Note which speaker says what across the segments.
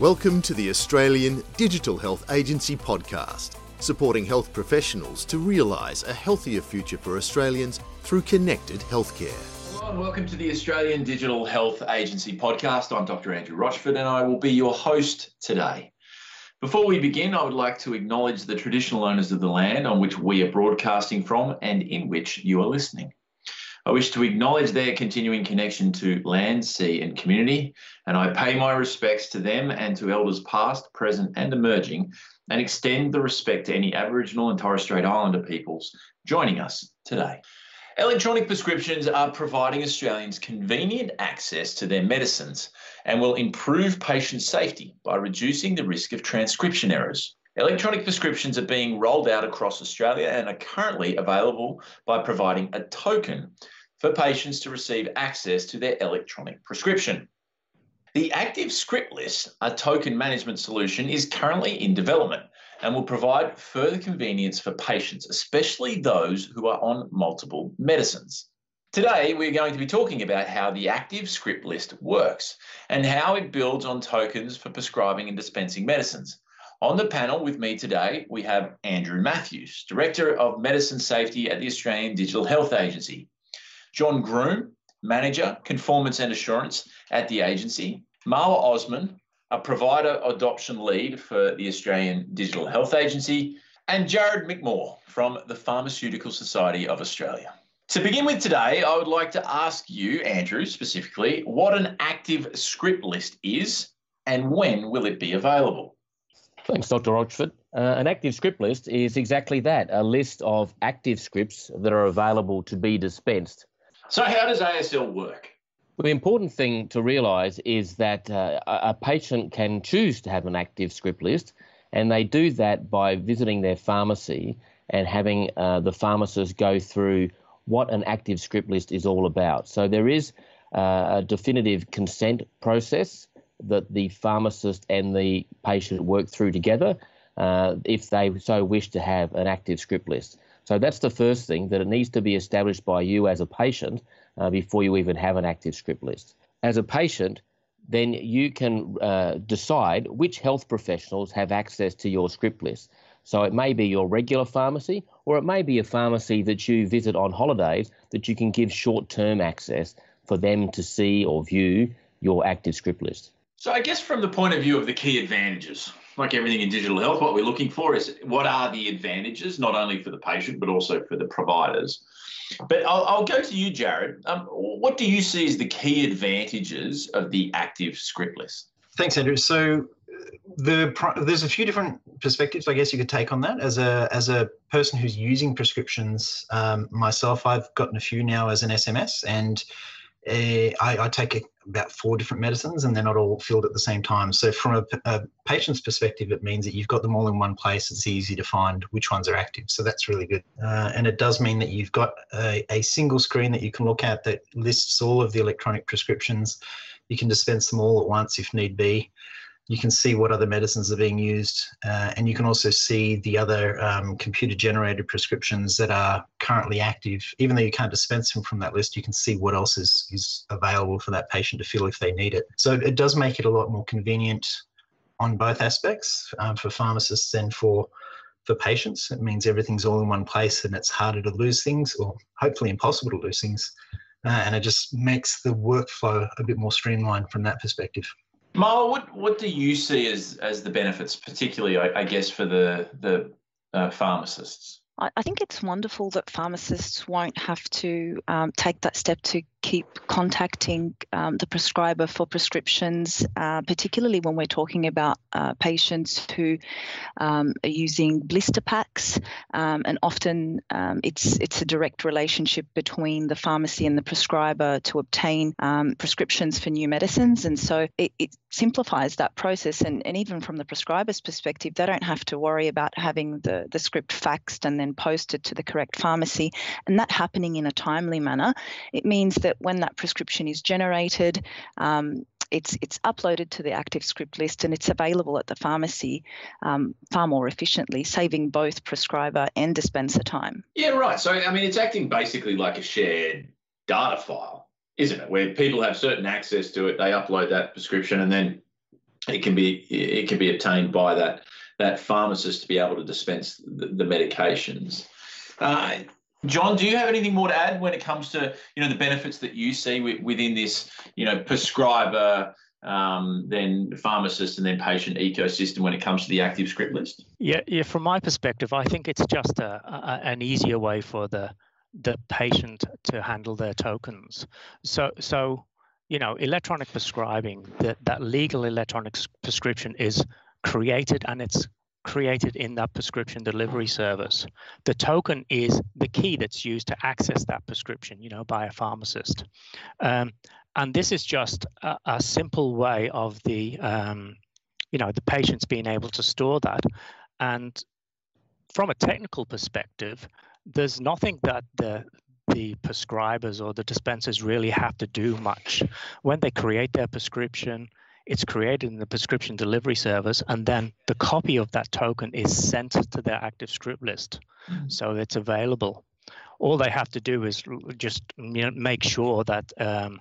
Speaker 1: Welcome to the Australian Digital Health Agency podcast, supporting health professionals to realise a healthier future for Australians through connected healthcare.
Speaker 2: Hello and welcome to the Australian Digital Health Agency podcast. I'm Dr. Andrew Rochford and I will be your host today. Before we begin, I would like to acknowledge the traditional owners of the land on which we are broadcasting from and in which you are listening. I wish to acknowledge their continuing connection to land, sea, and community, and I pay my respects to them and to elders past, present, and emerging, and extend the respect to any Aboriginal and Torres Strait Islander peoples joining us today. Electronic prescriptions are providing Australians convenient access to their medicines and will improve patient safety by reducing the risk of transcription errors. Electronic prescriptions are being rolled out across Australia and are currently available by providing a token for patients to receive access to their electronic prescription. The Active Script List, a token management solution, is currently in development and will provide further convenience for patients, especially those who are on multiple medicines. Today, we're going to be talking about how the Active Script List works and how it builds on tokens for prescribing and dispensing medicines. On the panel with me today, we have Andrew Matthews, Director of Medicine Safety at the Australian Digital Health Agency, John Groom, Manager, Conformance and Assurance at the agency, Marwa Osman, a provider adoption lead for the Australian Digital Health Agency, and Jared McMaugh from the Pharmaceutical Society of Australia. To begin with today, I would like to ask you, Andrew, specifically, what an active script list is and when will it be available?
Speaker 3: Thanks, Dr. Rochford. Uh, an active script list is exactly that a list of active scripts that are available to be dispensed.
Speaker 2: So, how does ASL work?
Speaker 3: Well, the important thing to realise is that uh, a patient can choose to have an active script list, and they do that by visiting their pharmacy and having uh, the pharmacist go through what an active script list is all about. So there is uh, a definitive consent process that the pharmacist and the patient work through together uh, if they so wish to have an active script list. So that's the first thing that it needs to be established by you as a patient uh, before you even have an active script list. As a patient, then you can uh, decide which health professionals have access to your script list. So it may be your regular pharmacy, or it may be a pharmacy that you visit on holidays that you can give short term access for them to see or view your active script list.
Speaker 2: So, I guess from the point of view of the key advantages, like everything in digital health, what we're looking for is what are the advantages, not only for the patient, but also for the providers. But I'll, I'll go to you, Jared. Um, what do you see as the key advantages of the active script list?
Speaker 4: Thanks, Andrew. So, the there's a few different perspectives I guess you could take on that as a as a person who's using prescriptions um, myself I've gotten a few now as an SMS and uh, I, I, take a, about four different medicines and they're not all filled at the same time. So from a, a, patient's perspective it means that you've got them all in one place. It's easy to find which ones are active. So that's really good. Uh, and it does mean that you've got a, a single screen that you can look at that lists all of the electronic prescriptions. You can dispense them all at once if need be you can see what other medicines are being used, uh, and you can also see the other um, computer generated prescriptions that are currently active. Even though you can't dispense them from that list, you can see what else is, is available for that patient to fill if they need it. So it does make it a lot more convenient on both aspects um, for pharmacists and for for patients. It means everything's all in one place and it's harder to lose things, or hopefully impossible to lose things. Uh, and it just makes the workflow a bit more streamlined from that perspective.
Speaker 2: Marwa, what what do you see as as the benefits, particularly, I, I guess, for the the uh, pharmacists?
Speaker 5: I think it's wonderful that pharmacists won't have to um, take that step to keep contacting um, the prescriber for prescriptions, uh, particularly when we're talking about uh, patients who um, are using blister packs. Um, and often um, it's it's a direct relationship between the pharmacy and the prescriber to obtain um, prescriptions for new medicines. And so it, it simplifies that process. And, and even from the prescriber's perspective, they don't have to worry about having the, the script faxed and then posted to the correct pharmacy. And that happening in a timely manner, it means that when that prescription is generated, um, it's it's uploaded to the active script list and it's available at the pharmacy um, far more efficiently, saving both prescriber and dispenser time.
Speaker 2: Yeah, right. So I mean, it's acting basically like a shared data file, isn't it? Where people have certain access to it, they upload that prescription, and then it can be it can be obtained by that that pharmacist to be able to dispense the, the medications. Uh, John, do you have anything more to add when it comes to you know the benefits that you see within this you know prescriber um, then pharmacist and then patient ecosystem when it comes to the active script list?
Speaker 6: Yeah, yeah. From my perspective, I think it's just a, a, an easier way for the the patient to handle their tokens. So so you know electronic prescribing that that legal electronic prescription is created and it's created in that prescription delivery service. The token is the key that's used to access that prescription, you know, by a pharmacist. Um, and this is just a, a simple way of the, um, you know, the patients being able to store that. And from a technical perspective, there's nothing that the the prescribers or the dispensers really have to do much. When they create their prescription, it's created in the prescription delivery service, and then the copy of that token is sent to their active script list. Mm-hmm. So it's available. All they have to do is just you know, make sure that um,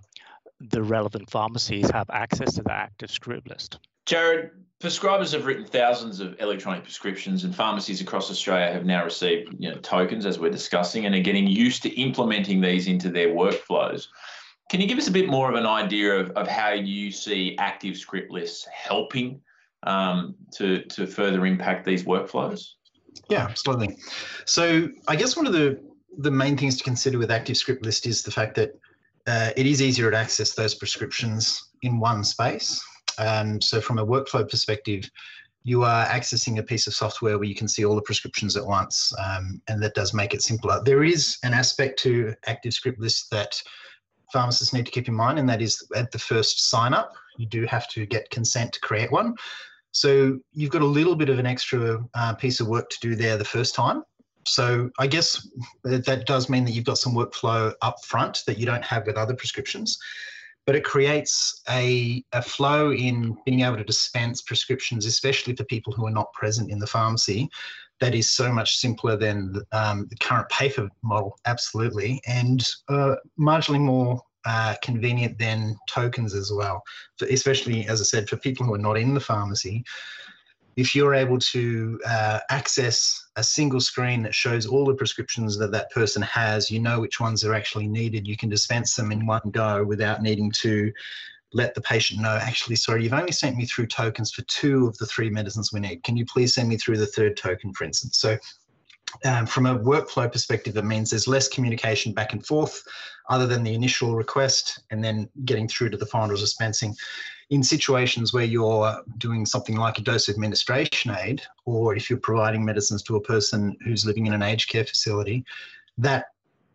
Speaker 6: the relevant pharmacies have access to the active script list.
Speaker 2: Jared, prescribers have written thousands of electronic prescriptions, and pharmacies across Australia have now received you know, tokens, as we're discussing, and are getting used to implementing these into their workflows. Can you give us a bit more of an idea of, of how you see active script lists helping um, to, to further impact these workflows?
Speaker 4: Yeah, absolutely. So I guess one of the, the main things to consider with active script list is the fact that uh, it is easier to access those prescriptions in one space. Um, so from a workflow perspective, you are accessing a piece of software where you can see all the prescriptions at once, um, and that does make it simpler. There is an aspect to active script lists that pharmacists need to keep in mind, and that is at the first sign up, you do have to get consent to create one. So you've got a little bit of an extra uh, piece of work to do there the first time. So I guess that does mean that you've got some workflow up front that you don't have with other prescriptions, but it creates a, a flow in being able to dispense prescriptions, especially for people who are not present in the pharmacy, that is so much simpler than um, the current paper model, absolutely, and uh, marginally more uh, convenient than tokens as well. For, especially, as I said, for people who are not in the pharmacy, if you're able to uh, access a single screen that shows all the prescriptions that that person has, you know which ones are actually needed. You can dispense them in one go without needing to let the patient know, actually, sorry, you've only sent me through tokens for two of the three medicines we need. Can you please send me through the third token, for instance? So um, from a workflow perspective, it means there's less communication back and forth other than the initial request and then getting through to the final dispensing. In situations where you're doing something like a dose administration aid, or if you're providing medicines to a person who's living in an aged care facility, that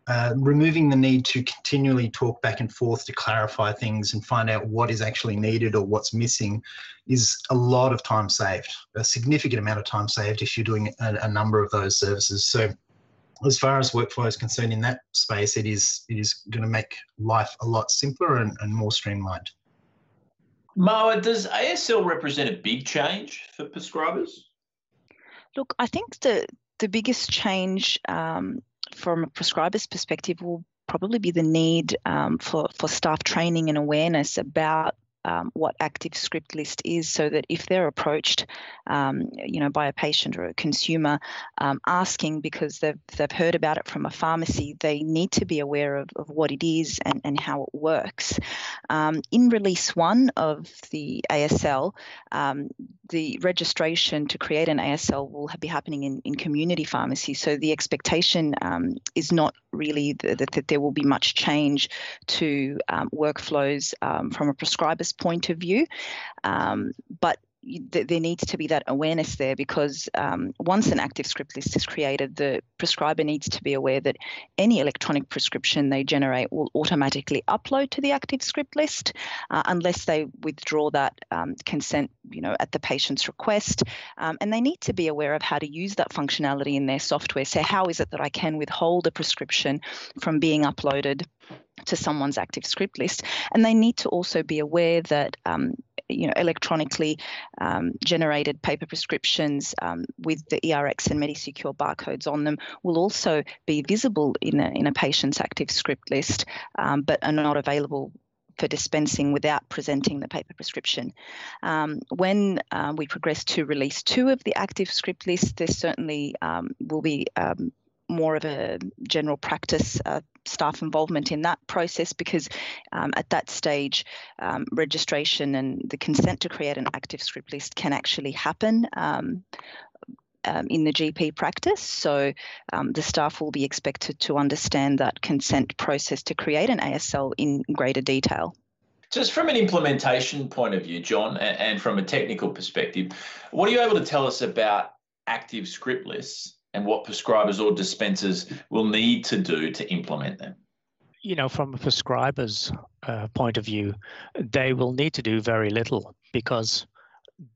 Speaker 4: uh, removing the need to continually talk back and forth to clarify things and find out what is actually needed or what's missing is a lot of time saved, a significant amount of time saved if you're doing a, a number of those services. So as far as workflow is concerned in that space, it is it is going to make life a lot simpler and, and more streamlined.
Speaker 2: Marwa, does ASL represent a big change for prescribers?
Speaker 5: Look, I think the the biggest change um, from a prescriber's perspective will probably be the need um, for, for staff training and awareness about um, what active script list is so that if they're approached um, you know by a patient or a consumer um, asking because they've, they've heard about it from a pharmacy they need to be aware of, of what it is and, and how it works. Um, in release one of the ASL um, the registration to create an ASL will be happening in, in community pharmacy. So the expectation um, is not really that, that there will be much change to workflows from a prescriber's point of view. Um, but there needs to be that awareness there because um, once an active script list is created, the prescriber needs to be aware that any electronic prescription they generate will automatically upload to the active script list uh, unless they withdraw that um, consent, you know, at the patient's request. Um, and they need to be aware of how to use that functionality in their software. So how is it that I can withhold a prescription from being uploaded to someone's active script list. And they need to also be aware that um, you know electronically um, generated paper prescriptions um, with the ERX and MediSecure barcodes on them will also be visible in a, in a patient's active script list, um, but are not available for dispensing without presenting the paper prescription. Um, when uh, we progress to release two of the active script list, there certainly um, will be um, more of a general practice uh, staff involvement in that process because um, at that stage, um, registration and the consent to create an active script list can actually happen. Um, um in the GP practice. So um, the staff will be expected to understand that consent process to create an ASL in greater detail.
Speaker 2: Just from an implementation point of view, John, and from a technical perspective, what are you able to tell us about active script lists and what prescribers or dispensers will need to do to implement them?
Speaker 6: You know, from a prescriber's uh, point of view, they will need to do very little because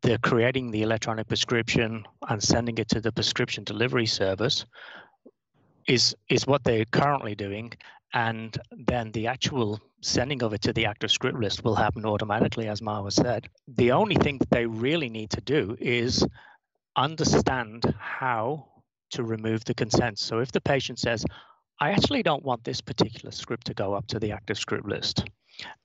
Speaker 6: they're creating the electronic prescription and sending it to the prescription delivery service is is what they're currently doing and then the actual sending of it to the active script list will happen automatically as Marwa said the only thing that they really need to do is understand how to remove the consent. So if the patient says, I actually don't want this particular script to go up to the active script list,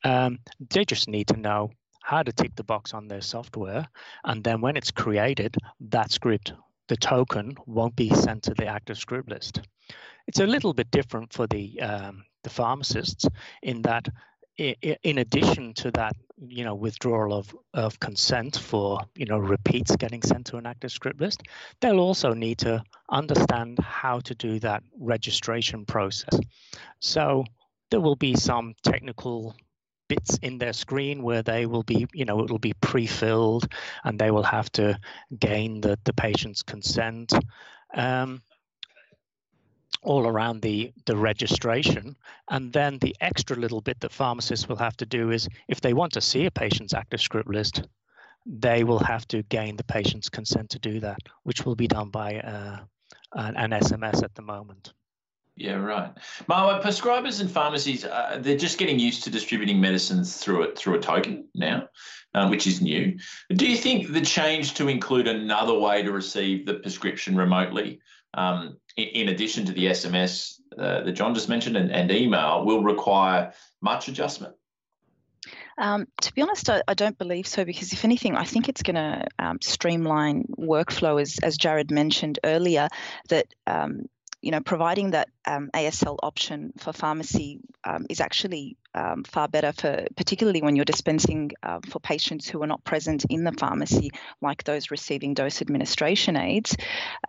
Speaker 6: um, they just need to know how to tick the box on their software. And then when it's created, that script, the token, won't be sent to the active script list. It's a little bit different for the um, the pharmacists in that in addition to that, you know, withdrawal of, of consent for, you know, repeats getting sent to an active script list, they'll also need to understand how to do that registration process. So there will be some technical bits in their screen where they will be, you know, it'll be pre-filled and they will have to gain the, the patient's consent. Um, all around the, the registration. And then the extra little bit that pharmacists will have to do is if they want to see a patient's active script list, they will have to gain the patient's consent to do that, which will be done by uh, an, an, SMS at the moment.
Speaker 2: Yeah, right. Marwa, prescribers and pharmacies, uh, they're just getting used to distributing medicines through it through a token now, uh, which is new. Do you think the change to include another way to receive the prescription remotely um, in addition to the SMS uh, that John just mentioned and, and, email, will require much adjustment?
Speaker 5: Um, to be honest, I, I, don't believe so because, if anything, I think it's going to um, streamline workflow, as, as Jared mentioned earlier, that um, you know, providing that um, ASL option for pharmacy um, is actually um, far better for, particularly when you're dispensing uh, for patients who are not present in the pharmacy, like those receiving dose administration aids.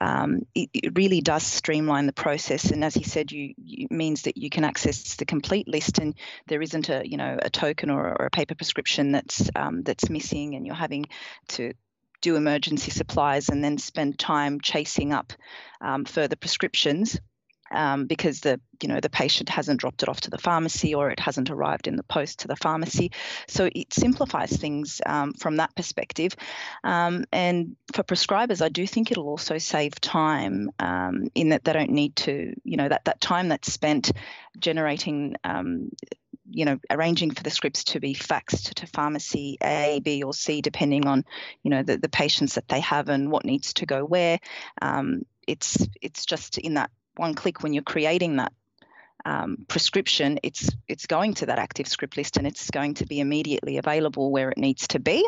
Speaker 5: Um, it, it, really does streamline the process, and as he said, you, means that you can access the complete list, and there isn't a you know a token or, or a paper prescription that's um, that's missing, and you're having to do emergency supplies and then spend time chasing up um, further prescriptions um, because the you know the patient hasn't dropped it off to the pharmacy or it hasn't arrived in the post to the pharmacy. So it simplifies things um, from that perspective. Um, and for prescribers, I do think it'll also save time um, in that they don't need to you know that that time that's spent generating um, you know, arranging for the scripts to be faxed to pharmacy A, B, or C, depending on, you know, the, the patients that they have and what needs to go where. Um, it's it's just in that one click when you're creating that um, prescription, it's it's going to that active script list and it's going to be immediately available where it needs to be.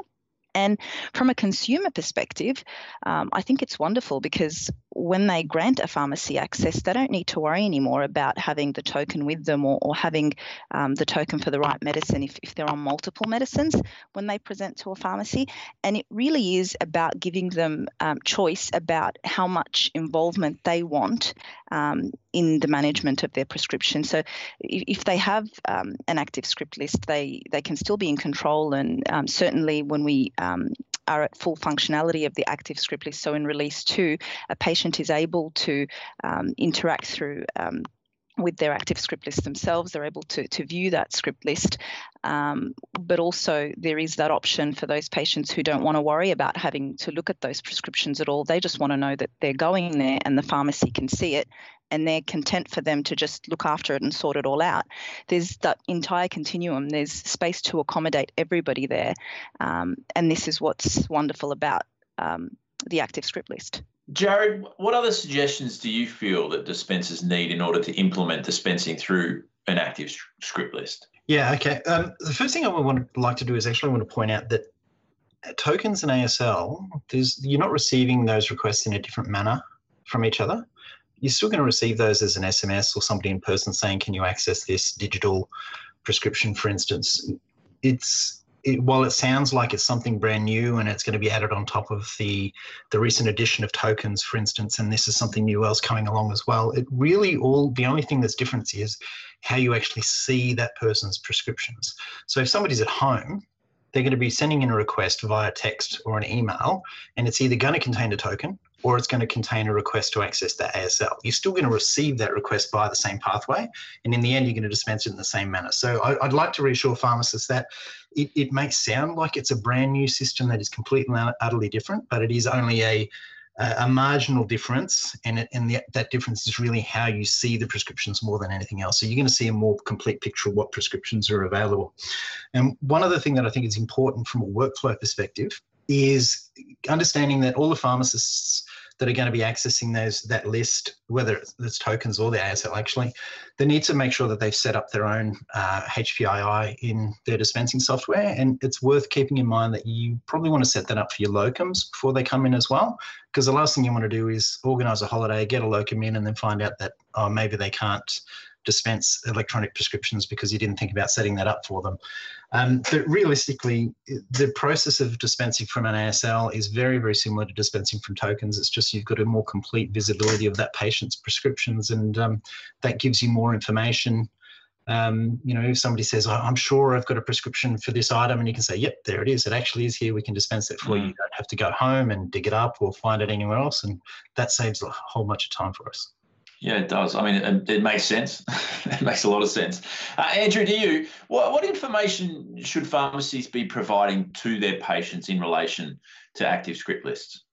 Speaker 5: And from a consumer perspective, um, I think it's wonderful because when they grant a pharmacy access, they don't need to worry anymore about having the token with them or, or having um, the token for the right medicine if, if they're on multiple medicines when they present to a pharmacy. And it really is about giving them um, choice about how much involvement they want um, in the management of their prescription. So if, if they have um, an active script list, they, they can still be in control. And um, certainly when we um, are at full functionality of the active script list. So in release two, a patient is able to um, interact through um, with their active script list themselves. They're able to, to view that script list. Um, but also, there is that option for those patients who don't want to worry about having to look at those prescriptions at all. They just want to know that they're going there and the pharmacy can see it and they're content for them to just look after it and sort it all out. There's that entire continuum, there's space to accommodate everybody there. Um, and this is what's wonderful about um, the active script list.
Speaker 2: Jared, what other suggestions do you feel that dispensers need in order to implement dispensing through an active script list?
Speaker 4: Yeah, okay. Um, the first thing I would want like to do is actually want to point out that tokens and ASL, you're not receiving those requests in a different manner from each other. You're still going to receive those as an SMS or somebody in person saying, "Can you access this digital prescription?" For instance, it's it, while it sounds like it's something brand new and it's going to be added on top of the the recent addition of tokens, for instance, and this is something new else coming along as well. It really all the only thing that's different is how you actually see that person's prescriptions. So if somebody's at home, they're going to be sending in a request via text or an email, and it's either going to contain a token or it's going to contain a request to access the ASL. You're still going to receive that request via the same pathway, and in the end, you're going to dispense it in the same manner. So I, would like to reassure pharmacists that it, it may sound like it's a brand new system that is completely and utterly different, but it is only a a marginal difference, and it, and the, that difference is really how you see the prescriptions more than anything else. So you're going to see a more complete picture of what prescriptions are available. And one other thing that I think is important from a workflow perspective is understanding that all the pharmacists that are going to be accessing those that list, whether it's tokens or the ASL actually, they need to make sure that they've set up their own uh, HPII in their dispensing software. And it's worth keeping in mind that you probably want to set that up for your locums before they come in as well, because the last thing you want to do is organise a holiday, get a locum in, and then find out that oh maybe they can't dispense electronic prescriptions because you didn't think about setting that up for them. Um, but realistically, the process of dispensing from an ASL is very, very similar to dispensing from tokens. It's just you've got a more complete visibility of that patient's prescriptions, and um, that gives you more information. Um, you know, if somebody says, oh, "I'm sure I've got a prescription for this item," and you can say, "Yep, there it is. It actually is here. We can dispense it for mm. you. You don't have to go home and dig it up or find it anywhere else," and that saves a whole bunch of time for us.
Speaker 2: Yeah, it does. I mean, it, it makes sense. it makes a lot of sense. Uh, Andrew, do you, what, what information should pharmacies be providing to their patients in relation to active script lists?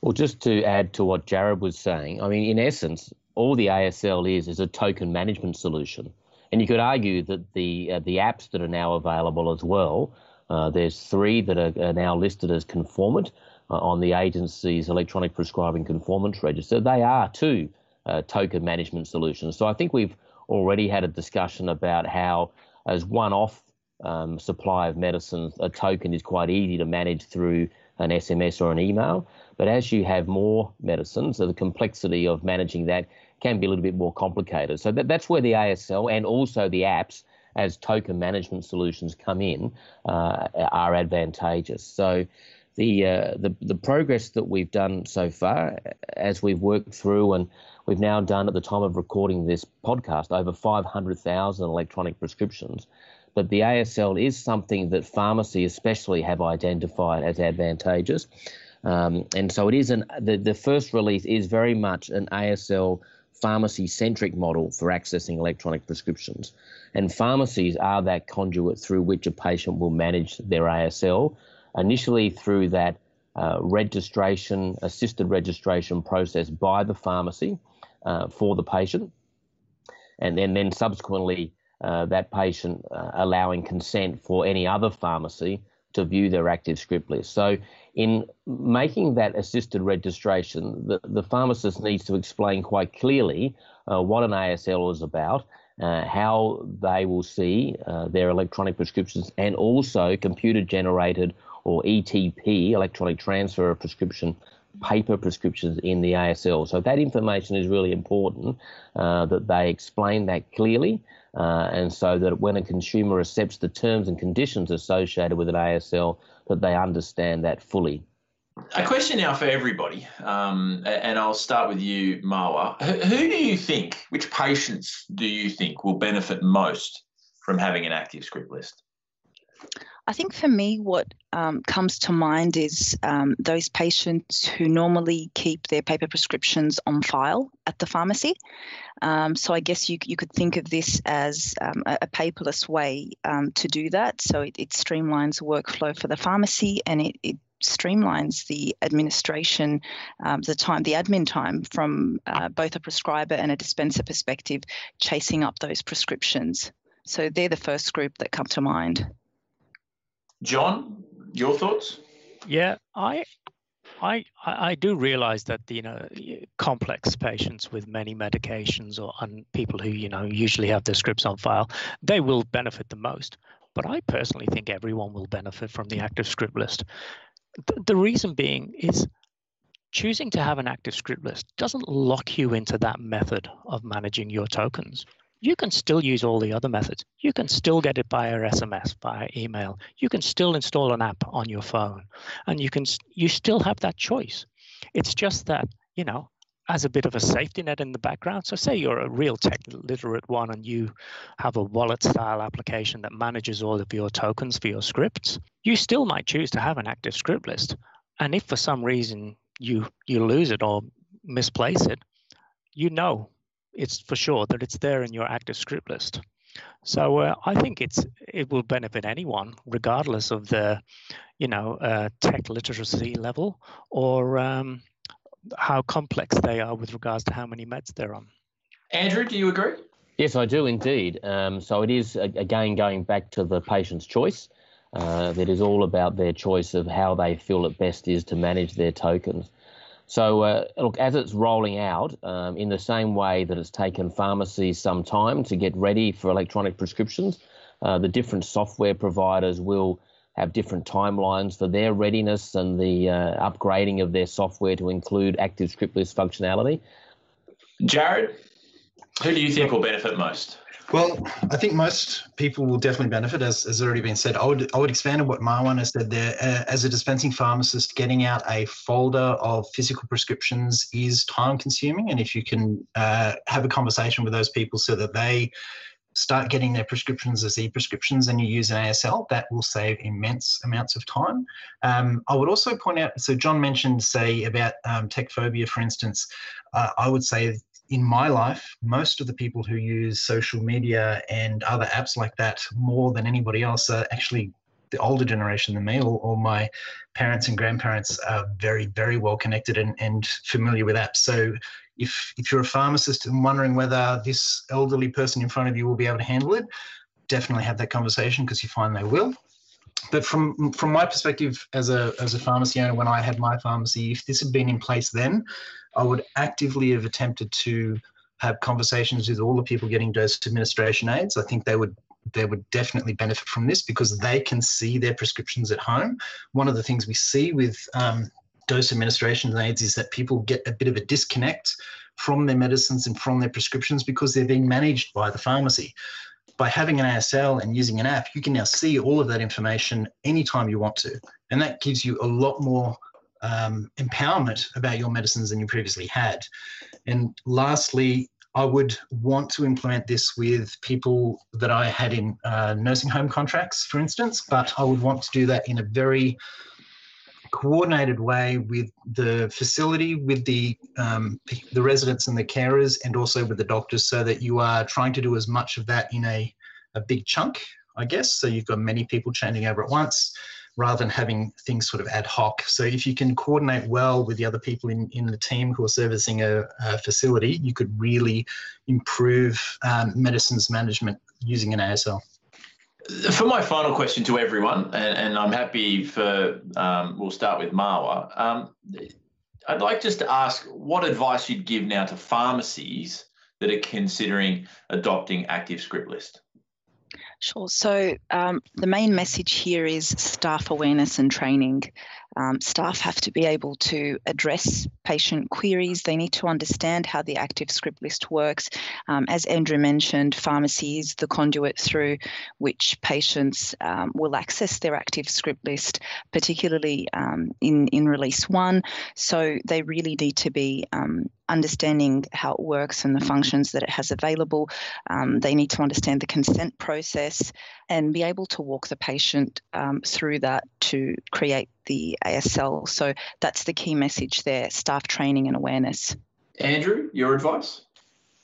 Speaker 3: Well, just to add to what Jared was saying, I mean, in essence, all the ASL is is a token management solution, and you could argue that the uh, the apps that are now available as well. Uh, there's three that are, are now listed as conformant uh, on the agency's electronic prescribing conformance register. They are too uh, token management solutions. So I think we've already had a discussion about how, as one off um, supply of medicines, a token is quite easy to manage through an SMS or an email. But as you have more medicines, so the complexity of managing that can be a little bit more complicated. So that, that's where the ASL and also the apps as token management solutions come in uh, are advantageous. So the, uh, the the progress that we've done so far, as we've worked through and We've now done, at the time of recording this podcast, over 500,000 electronic prescriptions. But the ASL is something that pharmacy, especially, have identified as advantageous. Um, and so it is an the, the first release is very much an ASL pharmacy centric model for accessing electronic prescriptions. And pharmacies are that conduit through which a patient will manage their ASL, initially through that uh, registration, assisted registration process by the pharmacy uh, for the patient, and then, then subsequently uh, that patient uh, allowing consent for any other pharmacy to view their active script list. So, in making that assisted registration, the, the pharmacist needs to explain quite clearly uh, what an ASL is about, uh, how they will see uh, their electronic prescriptions, and also computer generated or ETP, electronic transfer of prescription paper prescriptions in the ASL. So that information is really important uh, that they explain that clearly. Uh, and so that when a consumer accepts the terms and conditions associated with an ASL, that they understand that fully.
Speaker 2: A question now for everybody, um, and I'll start with you, Marwa. Who do you think, which patients do you think will benefit most from having an active script list?
Speaker 5: I think for me, what um, comes to mind is um, those patients who normally keep their paper prescriptions on file at the pharmacy. Um, so I guess you, you could think of this as um, a, a, paperless way um, to do that. So it, it, streamlines workflow for the pharmacy and it, it streamlines the administration, um, the time, the admin time from uh, both a prescriber and a dispenser perspective, chasing up those prescriptions. So they're the first group that come to mind.
Speaker 2: John, your thoughts?
Speaker 6: Yeah, I I, I do realize that you know complex patients with many medications or and people who you know usually have their scripts on file they will benefit the most. But I personally think everyone will benefit from the active script list. The, the reason being is choosing to have an active script list doesn't lock you into that method of managing your tokens you can still use all the other methods. You can still get it via SMS, via email. You can still install an app on your phone, and you can you still have that choice. It's just that you know, as a bit of a safety net in the background. So, say you're a real tech literate one, and you have a wallet style application that manages all of your tokens for your scripts. You still might choose to have an active script list, and if for some reason you you lose it or misplace it, you know it's for sure that it's there in your active script list. So uh, I think it's it will benefit anyone, regardless of the, you know, uh, tech literacy level or um, how complex they are with regards to how many meds they're on.
Speaker 2: Andrew, do you agree?
Speaker 3: Yes, I do indeed. Um, so it is again going back to the patient's choice. Uh, that is all about their choice of how they feel it best is to manage their tokens. So, uh, look, as it's rolling out, um, in the same way that it's taken pharmacies some time to get ready for electronic prescriptions, uh, the different software providers will have different timelines for their readiness and the uh, upgrading of their software to include active script list functionality.
Speaker 2: Jared, who do you think will benefit most?
Speaker 4: Well, I think most people will definitely benefit, as has already been said. I would I would expand on what Marwan has said there. Uh, as a dispensing pharmacist, getting out a folder of physical prescriptions is time consuming, and if you can uh, have a conversation with those people so that they start getting their prescriptions as e-prescriptions and you use an ASL, that will save immense amounts of time. Um, I would also point out, so John mentioned, say, about um, tech phobia, for instance. Uh, I would say in my life, most of the people who use social media and other apps like that more than anybody else are actually the older generation than me, or, or my parents and grandparents are very, very well connected and, and familiar with apps. So if if you're a pharmacist and wondering whether this elderly person in front of you will be able to handle it, definitely have that conversation because you find they will. But from from my perspective as a as a pharmacy owner, when I had my pharmacy, if this had been in place then, I would actively have attempted to have conversations with all the people getting dose administration aids. I think they would they would definitely benefit from this because they can see their prescriptions at home. One of the things we see with um, dose administration aids is that people get a bit of a disconnect from their medicines and from their prescriptions because they're being managed by the pharmacy. By having an ASL and using an app, you can now see all of that information anytime you want to. And that gives you a lot more um, empowerment about your medicines than you previously had. And lastly, I would want to implement this with people that I had in uh, nursing home contracts, for instance, but I would want to do that in a very coordinated way with the facility, with the um, the residents and the carers, and also with the doctors, so that you are trying to do as much of that in a a big chunk, I guess. So you've got many people changing over at once rather than having things sort of ad hoc. So if you can coordinate well with the other people in, in the team who are servicing a, a facility, you could really improve um, medicines management using an ASL.
Speaker 2: For my final question to everyone, and, and I'm happy for, um, we'll start with Marwa. Um, I'd like just to ask what advice you'd give now to pharmacies that are considering adopting active script list.
Speaker 5: Sure. So um, the main message here is staff awareness and training. Um, staff have to be able to address patient queries. They need to understand how the active script list works. Um, as Andrew mentioned, pharmacy is the conduit through which patients um, will access their active script list, particularly um, in, in release one. So they really need to be um, understanding how it works and the functions that it has available. Um, they need to understand the consent process and be able to walk the patient um, through that to create the ASL. So that's the key message there staff training and awareness.
Speaker 2: Andrew, your advice?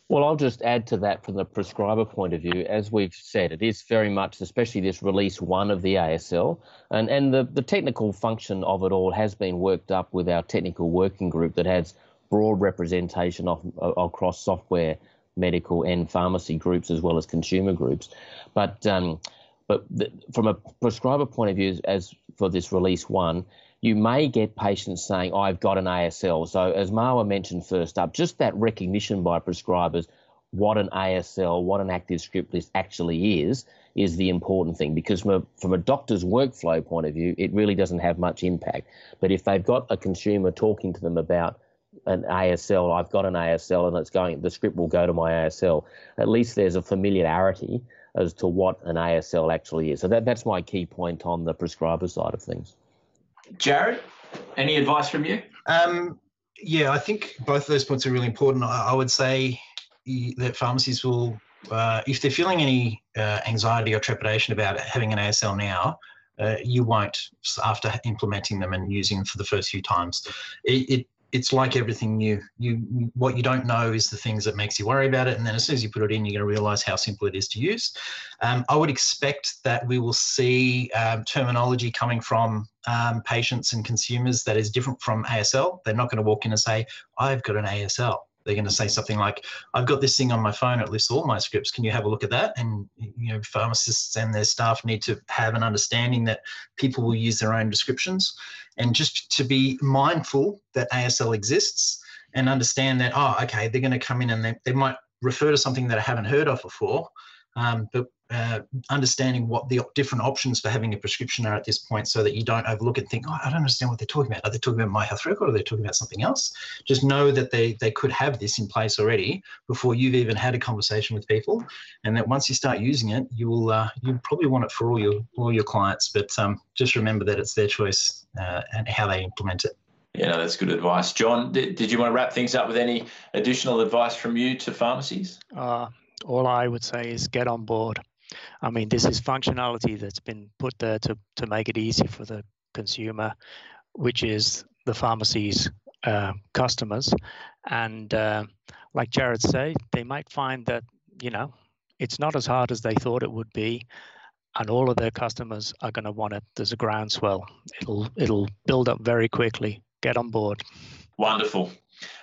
Speaker 3: Well, I'll just add to that from the prescriber point of view. As we've said, it is very much, especially this release one of the ASL, and, and the, the technical function of it all has been worked up with our technical working group that has broad representation of, across software, medical, and pharmacy groups as well as consumer groups. But um, but the, from a prescriber point of view, as for this release one, you may get patients saying, I've got an ASL. So, as Marwa mentioned first up, just that recognition by prescribers what an ASL, what an active script list actually is, is the important thing because from a, from a doctor's workflow point of view, it really doesn't have much impact. But if they've got a consumer talking to them about an ASL, I've got an ASL and it's going, the script will go to my ASL, at least there's a familiarity as to what an ASL actually is. So that, that's my key point on the prescriber side of things.
Speaker 2: Jared, any advice from you?
Speaker 4: Um, yeah, I think both of those points are really important. I, I would say that pharmacies will, uh, if they're feeling any uh, anxiety or trepidation about having an ASL now, uh, you won't after implementing them and using them for the first few times. It, it it's like everything new. You what you don't know is the things that makes you worry about it, and then as soon as you put it in, you're going to realize how simple it is to use. Um, I would expect that we will see um, terminology coming from um, patients and consumers that is different from ASL. They're not going to walk in and say, "I've got an ASL." They're going to say something like, I've got this thing on my phone, it lists all my scripts. Can you have a look at that? And, you know, pharmacists and their staff need to have an understanding that people will use their own descriptions and just to be mindful that ASL exists and understand that, oh, okay, they're going to come in and they, they might refer to something that I haven't heard of before. Um, but uh, understanding what the different options for having a prescription are at this point so that you don't overlook and think, oh, I don't understand what they're talking about. Are they talking about my health record or are they talking about something else? Just know that they, they could have this in place already before you've even had a conversation with people. And that once you start using it, you will uh, you probably want it for all your all your clients. But um, just remember that it's their choice uh, and how they implement it.
Speaker 2: Yeah, no, that's good advice. John, did, did you want to wrap things up with any additional advice from you to pharmacies?
Speaker 6: Uh, all I would say is get on board. I mean, this is functionality that's been put there to, to make it easy for the consumer, which is the pharmacy's uh, customers. And uh, like Jared said, they might find that, you know, it's not as hard as they thought it would be. And all of their customers are going to want it. There's a groundswell. It'll it'll build up very quickly. Get on board.
Speaker 2: Wonderful.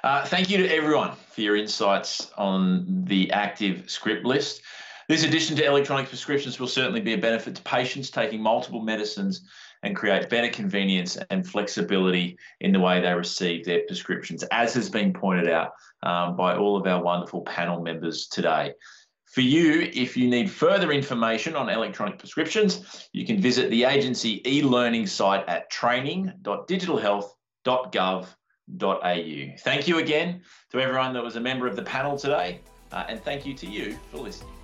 Speaker 2: Uh, thank you to everyone for your insights on the active script list. This addition to electronic prescriptions will certainly be a benefit to patients taking multiple medicines and create better convenience and flexibility in the way they receive their prescriptions, as has been pointed out um, by all of our wonderful panel members today. For you, if you need further information on electronic prescriptions, you can visit the agency e-learning site at training.digitalhealth.gov.au. Thank you again to everyone that was a member of the panel today, uh, and thank you to you for listening.